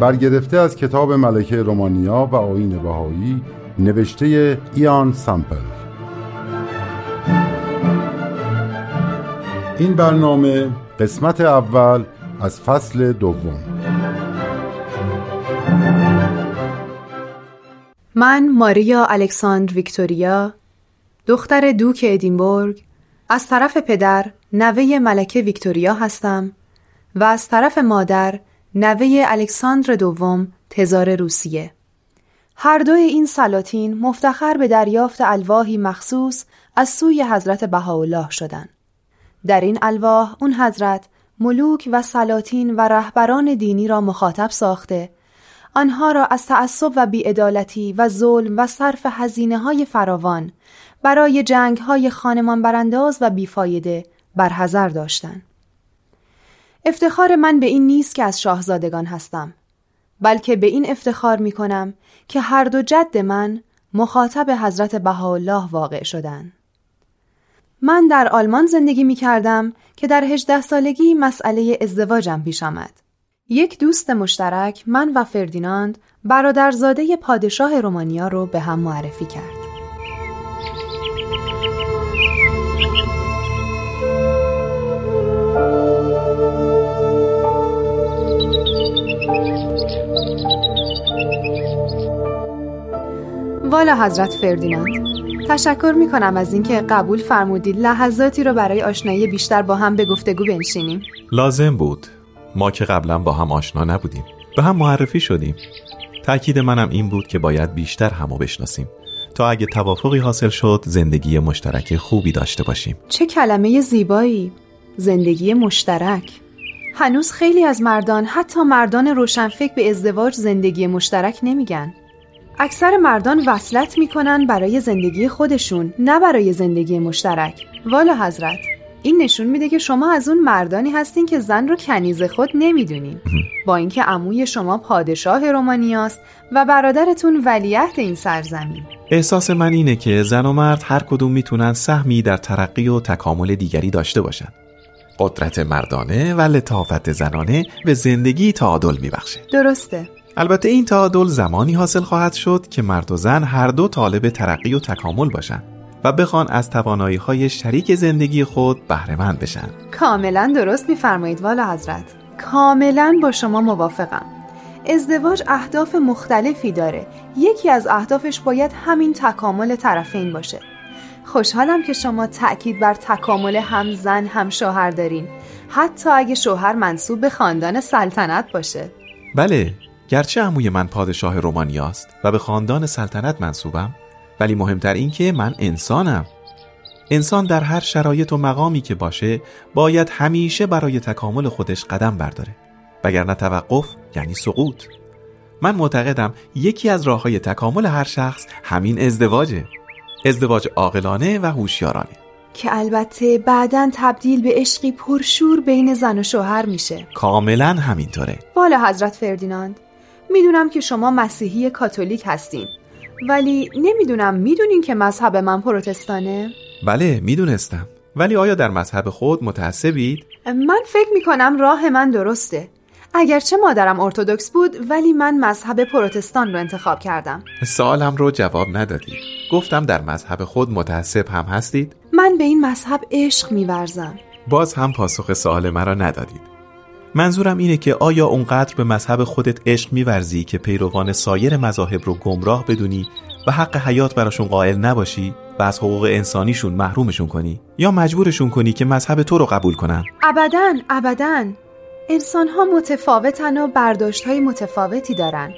برگرفته از کتاب ملکه رومانیا و آین بهایی نوشته ایان سامپل. این برنامه قسمت اول از فصل دوم. من ماریا الکساندر ویکتوریا دختر دوک ادینبورگ از طرف پدر نوه ملکه ویکتوریا هستم و از طرف مادر نوه الکساندر دوم تزار روسیه هر دوی این سلاطین مفتخر به دریافت الواحی مخصوص از سوی حضرت بهاءالله شدند. در این الواح اون حضرت ملوک و سلاطین و رهبران دینی را مخاطب ساخته آنها را از تعصب و بیعدالتی و ظلم و صرف هزینه های فراوان برای جنگ های خانمان برانداز و بیفایده برحضر داشتند. افتخار من به این نیست که از شاهزادگان هستم بلکه به این افتخار می کنم که هر دو جد من مخاطب حضرت بهاءالله واقع شدند. من در آلمان زندگی می کردم که در هجده سالگی مسئله ازدواجم پیش آمد. یک دوست مشترک من و فردیناند برادرزاده پادشاه رومانیا رو به هم معرفی کرد. والا حضرت فردیناند. تشکر می کنم از اینکه قبول فرمودید لحظاتی رو برای آشنایی بیشتر با هم به گفتگو بنشینیم. لازم بود. ما که قبلا با هم آشنا نبودیم. به هم معرفی شدیم. تأکید منم این بود که باید بیشتر همو بشناسیم. تا اگه توافقی حاصل شد زندگی مشترک خوبی داشته باشیم. چه کلمه زیبایی. زندگی مشترک. هنوز خیلی از مردان حتی مردان روشنفکر به ازدواج زندگی مشترک نمیگن. اکثر مردان وصلت می‌کنن برای زندگی خودشون نه برای زندگی مشترک. والا حضرت این نشون میده که شما از اون مردانی هستین که زن رو کنیز خود نمی‌دونین. با اینکه عموی شما پادشاه رومانیاست و برادرتون ولیعهد این سرزمین. احساس من اینه که زن و مرد هر کدوم می‌تونن سهمی در ترقی و تکامل دیگری داشته باشن. قدرت مردانه و لطافت زنانه به زندگی تعادل میبخشه. درسته. البته این تعادل زمانی حاصل خواهد شد که مرد و زن هر دو طالب ترقی و تکامل باشند و بخوان از توانایی های شریک زندگی خود بهرهمند بشن. کاملا درست میفرمایید والا حضرت. کاملا با شما موافقم. ازدواج اهداف مختلفی داره. یکی از اهدافش باید همین تکامل طرفین باشه. خوشحالم که شما تأکید بر تکامل هم زن هم شوهر دارین. حتی اگه شوهر منصوب به خاندان سلطنت باشه. بله گرچه عموی من پادشاه رومانیاست و به خاندان سلطنت منصوبم ولی مهمتر این که من انسانم. انسان در هر شرایط و مقامی که باشه باید همیشه برای تکامل خودش قدم برداره. وگرنه توقف یعنی سقوط. من معتقدم یکی از راه های تکامل هر شخص همین ازدواجه. ازدواج عاقلانه و هوشیارانه. که البته بعدا تبدیل به عشقی پرشور بین زن و شوهر میشه. کاملا همینطوره. والا حضرت فردیناند. می‌دونم که شما مسیحی کاتولیک هستین. ولی نمی‌دونم می‌دونین که مذهب من پروتستانه؟ بله می‌دونستم. ولی آیا در مذهب خود متعصبید؟ من فکر می‌کنم راه من درسته. اگرچه مادرم ارتودکس بود ولی من مذهب پروتستان رو انتخاب کردم. سوالم رو جواب ندادید. گفتم در مذهب خود متعصب هم هستید؟ من به این مذهب عشق میورزم. باز هم پاسخ سوال مرا ندادید. منظورم اینه که آیا اونقدر به مذهب خودت عشق میورزی که پیروان سایر مذاهب رو گمراه بدونی و حق حیات براشون قائل نباشی و از حقوق انسانیشون محرومشون کنی؟ یا مجبورشون کنی که مذهب تو رو قبول کنن؟ ابدا ابدا. انسان ها متفاوتن و برداشت های متفاوتی دارن.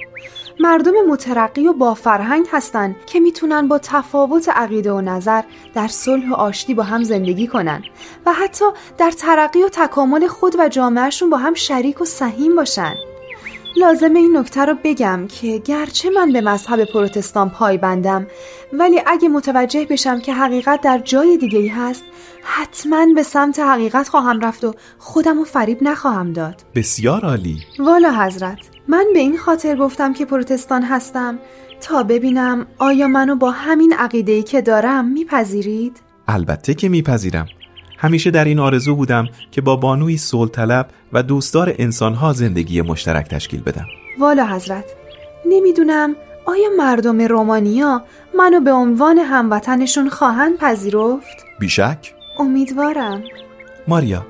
مردم مترقی و با فرهنگ هستند که می‌تونن با تفاوت عقیده و نظر در صلح و آشتی با هم زندگی کنن و حتی در ترقی و تکامل خود و جامعهشون با هم شریک و سهیم باشن. لازم این نکته رو بگم که گرچه من به مذهب پروتستان بندم ولی اگه متوجه بشم که حقیقت در جای دیگه هست حتما به سمت حقیقت خواهم رفت و خودم رو فریب نخواهم داد. بسیار عالی. والا حضرت. من به این خاطر گفتم که پروتستان هستم. تا ببینم آیا منو با همین عقیده که دارم میپذیرید؟ البته که میپذیرم. همیشه در این آرزو بودم که با بانوی صلح طلب و دوستدار انسانها زندگی مشترک تشکیل بدم. والا حضرت نمی‌دونم آیا مردم رومانیا منو به عنوان هموطنشون خواهند پذیرفت؟ بیشک؟ امیدوارم. ماریا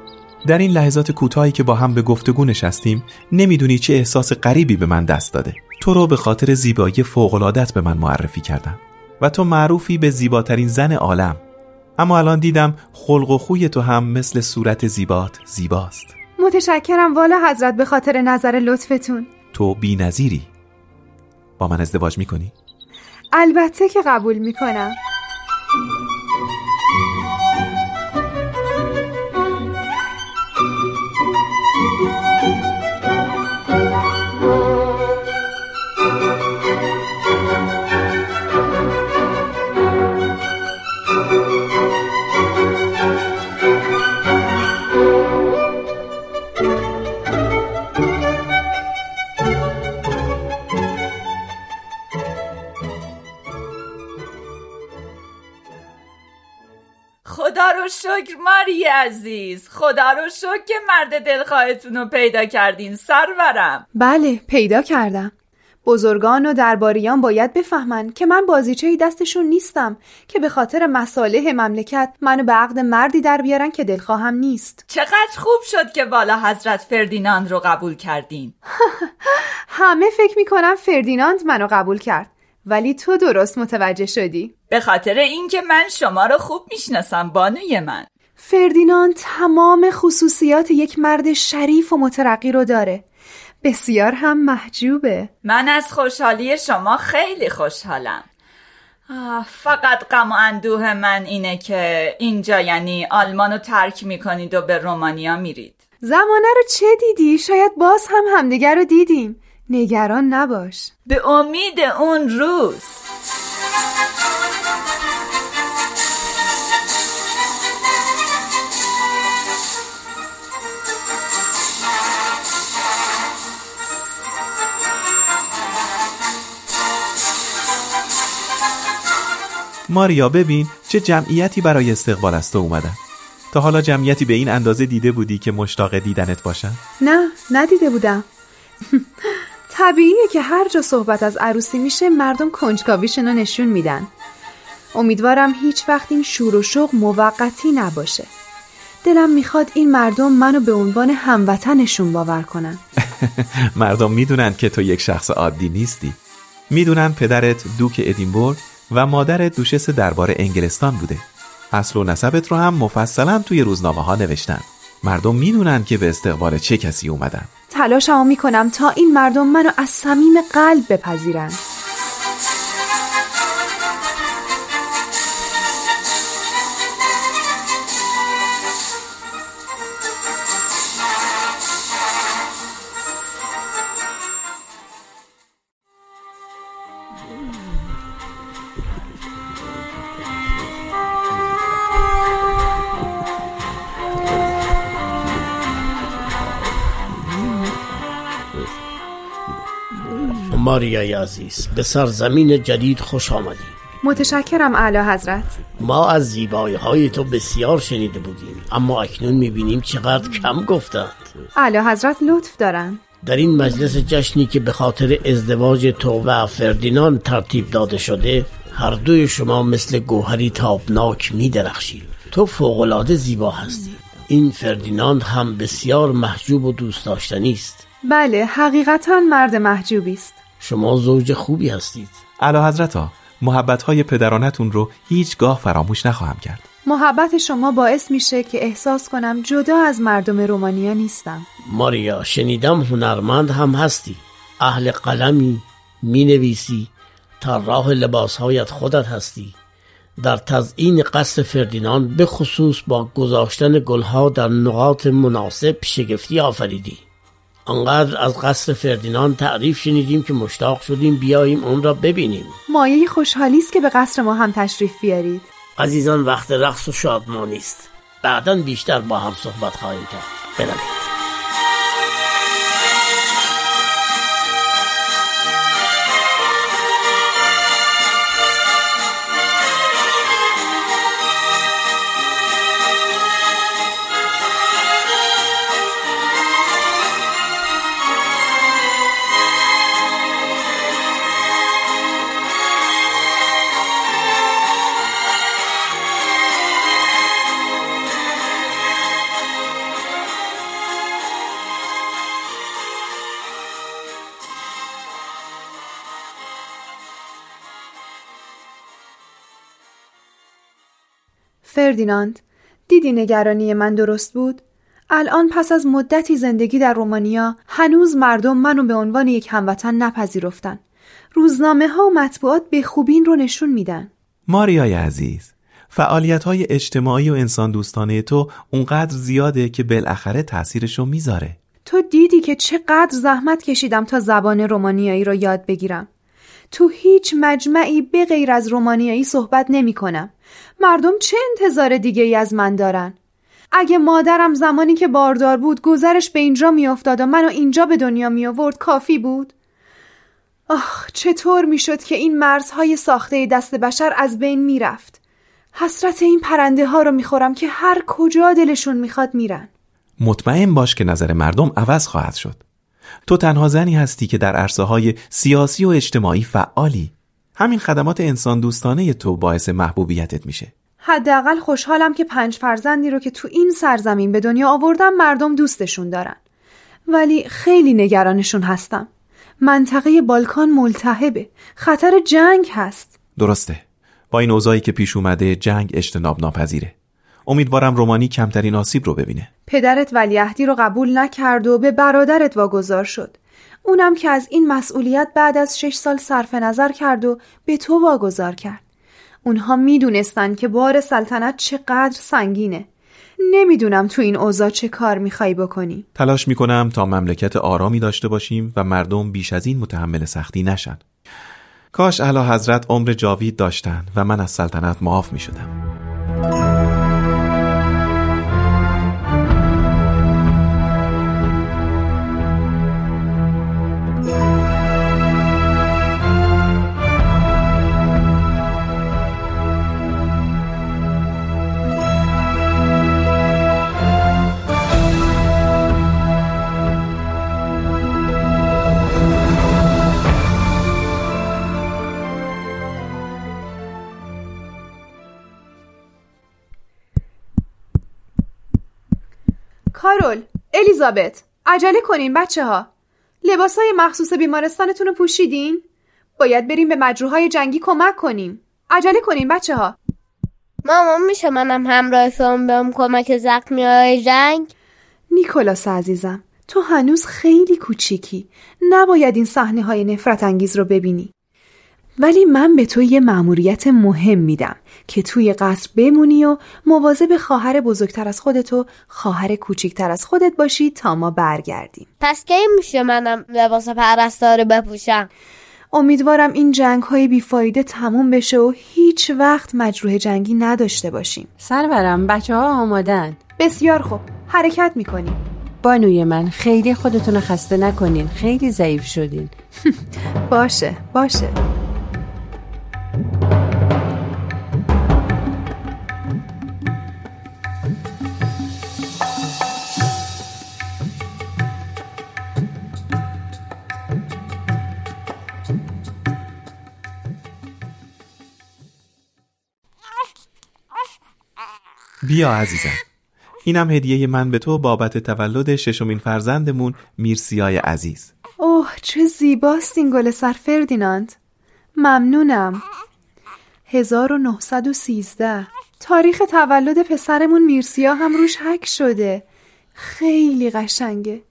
در این لحظات کوتاهی که با هم به گفتگو نشستیم نمی‌دونی چه احساس غریبی به من دست داده. تو رو به خاطر زیبایی فوقلادت به من معرفی کردم و تو معروفی به زیباترین زن عالم. اما الان دیدم خلق و خوی تو هم مثل صورت زیبات زیباست. متشکرم والا حضرت به خاطر نظر لطفتون. تو بی نظیری با من ازدواج می‌کنی؟ البته که قبول می‌کنم. شکر ماری عزیز. خدا رو شکر که مرد دلخواهتون رو پیدا کردین سرورم. بله پیدا کردم. بزرگان و درباریان باید بفهمن که من بازیچه دستشون نیستم که به خاطر مصالح مملکت منو به عقد مردی در بیارن که دلخواهم نیست. چقدر خوب شد که والا حضرت فردیناند رو قبول کردین. همه فکر می‌کنم فردیناند منو قبول کرد. ولی تو درست متوجه شدی. به خاطر اینکه من شما رو خوب می‌شناسم بانوی من. فردیناند تمام خصوصیات یک مرد شریف و مترقی رو داره. بسیار هم محجوبه. من از خوشحالی شما خیلی خوشحالم. فقط غم و اندوه من اینه که اینجا یعنی آلمان رو ترک می‌کنید و به رومانیا میرید. زمانه رو چه دیدی؟ شاید باز هم همدیگر رو دیدیم. نگران نباش. به امید اون روز. ماریا ببین چه جمعیتی برای استقبال از تو اومدن. تا حالا جمعیتی به این اندازه دیده بودی که مشتاق دیدنت باشن؟ نه ندیده بودم. طبیعیه که هر جا صحبت از عروسی میشه مردم کنجکاویشون رو نشون میدن. امیدوارم هیچ وقت این شور و شوق موقتی نباشه. دلم می‌خواد این مردم منو به عنوان هموطنشون باور کنن. مردم می‌دونن که تو یک شخص عادی نیستی. می‌دونن پدرت دوک ادینبورگ و مادرت دوشس دربار انگلستان بوده. اصل و نسبت رو هم مفصلا توی روزنامه ها نوشتن. مردم می‌دونن که به استقبال چه کسی اومدن. تلاشمو می‌کنم تا این مردم منو از صمیم قلب بپذیرن. ماریای عزیز به سرزمین جدید خوش آمدی. متشکرم اعلی حضرت. ما از زیبایی های تو بسیار شنیده بودیم اما اکنون می‌بینیم چقدر کم گفتند. اعلی حضرت لطف دارن. در این مجلس جشنی که به خاطر ازدواج تو و فردینان ترتیب داده شده هر دوی شما مثل گوهری تابناک می درخشید تو فوقالعاده زیبا هستی. این فردیناند هم بسیار محجوب و دوست داشتنی است. بله حقیقتا مرد محجوبی است. شما زوج خوبی هستید. علا حضرت ها محبت های پدرانتون رو هیچگاه فراموش نخواهم کرد. محبت شما باعث میشه که احساس کنم جدا از مردم رومانیا نیستم. ماریا شنیدم هنرمند هم هستی. اهل قلمی می نویسی راه لباس هایت خودت هستی. در تزئین قصر فردیناند به خصوص با گذاشتن گلها در نقاط مناسب شگفتی آفریدی. انقدر از قصر فردیناند تعریف شنیدیم که مشتاق شدیم بیاییم اون را ببینیم. مایه خوشحالی است که به قصر ما هم تشریف بیارید. عزیزان وقت رقص و شادمانی است. بعدا بیشتر با هم صحبت خواهیم کرد. بروید فردیناند دیدی نگرانی من درست بود؟ الان پس از مدتی زندگی در رومانیا هنوز مردم منو به عنوان یک هموطن نپذیرفتن. روزنامه ها و مطبوعات به خوبی این رو نشون میدن. ماریای عزیز فعالیت های اجتماعی و انسان دوستانه تو اونقدر زیاده که بالاخره تاثیرشو می‌ذاره. تو دیدی که چقدر زحمت کشیدم تا زبان رومانیایی رو یاد بگیرم. تو هیچ مجمعی به غیر از رومانیایی صحبت نمی کنم. مردم چه انتظار دیگه ای از من دارن؟ اگه مادرم زمانی که باردار بود گذرش به اینجا میافتاد و منو اینجا به دنیا می آورد کافی بود؟ آخ چطور می‌شد که این مرزهای ساخته دست بشر از بین می‌رفت؟ حسرت این پرنده ها رو می‌خورم که هر کجا دلشون می‌خواد میرن. مطمئن باش که نظر مردم عوض خواهد شد. تو تنها زنی هستی که در عرصه های سیاسی و اجتماعی فعالی. همین خدمات انسان دوستانه تو باعث محبوبیتت میشه. حداقل خوشحالم که پنج فرزندی رو که تو این سرزمین به دنیا آوردم مردم دوستشون دارن. ولی خیلی نگرانشون هستم. منطقه بالکان ملتهبه. خطر جنگ هست. درسته. با این اوضاعی که پیش اومده جنگ اجتناب ناپذیره. امیدوارم رومانی کمترین آسیب رو ببینه. پدرت ولیعهدی رو قبول نکرد و به برادرت واگذار شد. اونم که از این مسئولیت بعد از شش سال صرف نظر کرد و به تو واگذار کرد. اونها می‌دونستن که بار سلطنت چقدر سنگینه. نمی‌دونم تو این اوضاع چه کار می‌خوای بکنی. تلاش می‌کنم تا مملکت آرامی داشته باشیم و مردم بیش از این متحمل سختی نشن. کاش اعلی حضرت عمر جاوید داشتن و من از سلطنت معاف می‌شدم. کارول الیزابت عجله کنین بچه ها لباسای مخصوص بیمارستانتون رو پوشیدین؟ باید بریم به مجروحای جنگی کمک کنیم. عجله کنین بچه ها مامان میشه منم همراه شما بهم کمک زخمی های جنگ؟ نیکولاس عزیزم تو هنوز خیلی کوچیکی. نباید این صحنه های نفرت انگیز رو ببینی. ولی من به تو یه مأموریت مهم میدم. که توی قصر بمونی و مواظب خواهر بزرگتر از خودت و خواهر کوچیکتر از خودت باشی تا ما برگردیم. پس کی میشه منم لباس پرستاره بپوشم؟ امیدوارم این جنگ های بیفایده تموم بشه و هیچ وقت مجروح جنگی نداشته باشیم. سرورم بچه ها آمادن. بسیار خوب. حرکت می‌کنیم. بانوی من خیلی خودتون رو خسته نکنین. خیلی ضعیف شدین. باشه باشه. بیا عزیزم. اینم هدیه من به تو بابت تولد ششمین فرزندمون میرسیای عزیز. اوه چه زیباست این گل سر فردیناند. ممنونم. 1913 تاریخ تولد پسرمون میرسیا هم روش حک شده. خیلی قشنگه.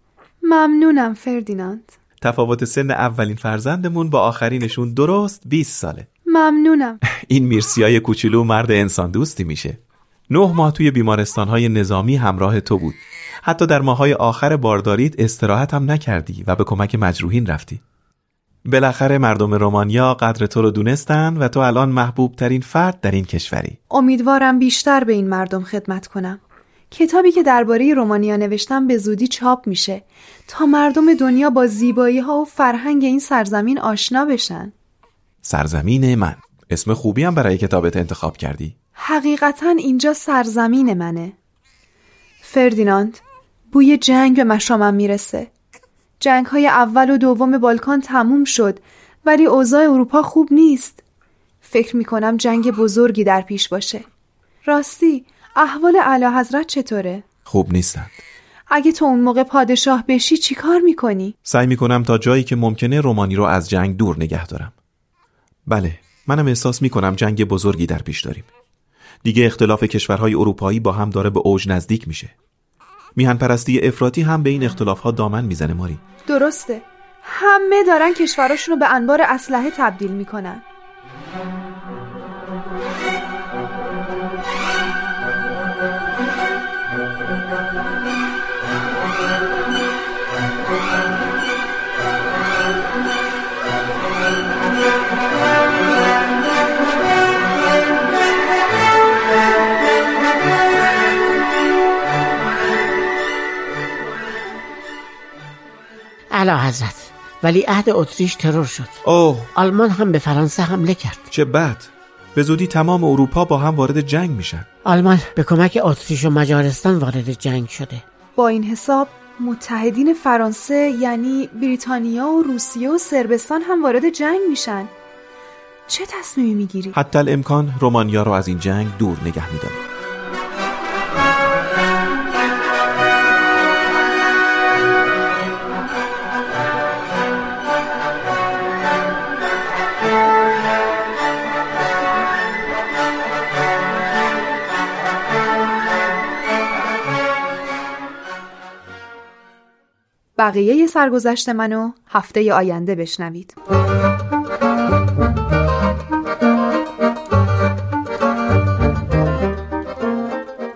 ممنونم فردیناند. تفاوت سن اولین فرزندمون با آخرینشون درست 20 ساله. ممنونم. این میرسیای کوچولو مرد انسان دوستی میشه. نه ماه توی بیمارستانهای نظامی همراه تو بود. حتی در ماهای آخر بارداریت استراحت هم نکردی و به کمک مجروحین رفتی. بالاخره مردم رومانیا قدر تو رو دونستن و تو الان محبوب ترین فرد در این کشوری. امیدوارم بیشتر به این مردم خدمت کنم. کتابی که درباره رومانیا نوشتم به زودی چاپ میشه. تا مردم دنیا با زیبایی ها و فرهنگ این سرزمین آشنا بشن. سرزمین من. اسم خوبی هم برای کتابت انتخاب کردی. حقیقتا اینجا سرزمین منه. فردیناند بوی جنگ به مشامم می‌رسه. جنگ های اول و دوم بالکان تموم شد ولی اوضاع اروپا خوب نیست. فکر می کنم جنگ بزرگی در پیش باشه. راستی احوال اعلی حضرت چطوره؟ خوب نیستند. اگه تو اون موقع پادشاه بشی چی کار می‌کنی؟ سعی می‌کنم تا جایی که ممکنه رومانی رو از جنگ دور نگه دارم. بله منم احساس می‌کنم جنگ بزرگی در پیش داریم. دیگه اختلاف کشورهای اروپایی با هم داره به اوج نزدیک میشه. میهن پرستی افراطی هم به این اختلاف ها دامن می‌زنه ماری. درسته. همه دارن کشوراشون رو به انبار اسلحه تبدیل می‌کنن. اعلی حضرت. ولی عهد اتریش ترور شد. اوه. آلمان هم به فرانسه حمله کرد. چه بد. به زودی تمام اروپا با هم وارد جنگ میشن. آلمان به کمک اتریش و مجارستان وارد جنگ شده. با این حساب متحدین فرانسه یعنی بریتانیا و روسیه و سربستان هم وارد جنگ میشن. چه تصمیمی می‌گیری؟ حتی الامکان رومانیا رو از این جنگ دور نگه میداریم بقیه سرگذشت منو هفته آینده بشنوید.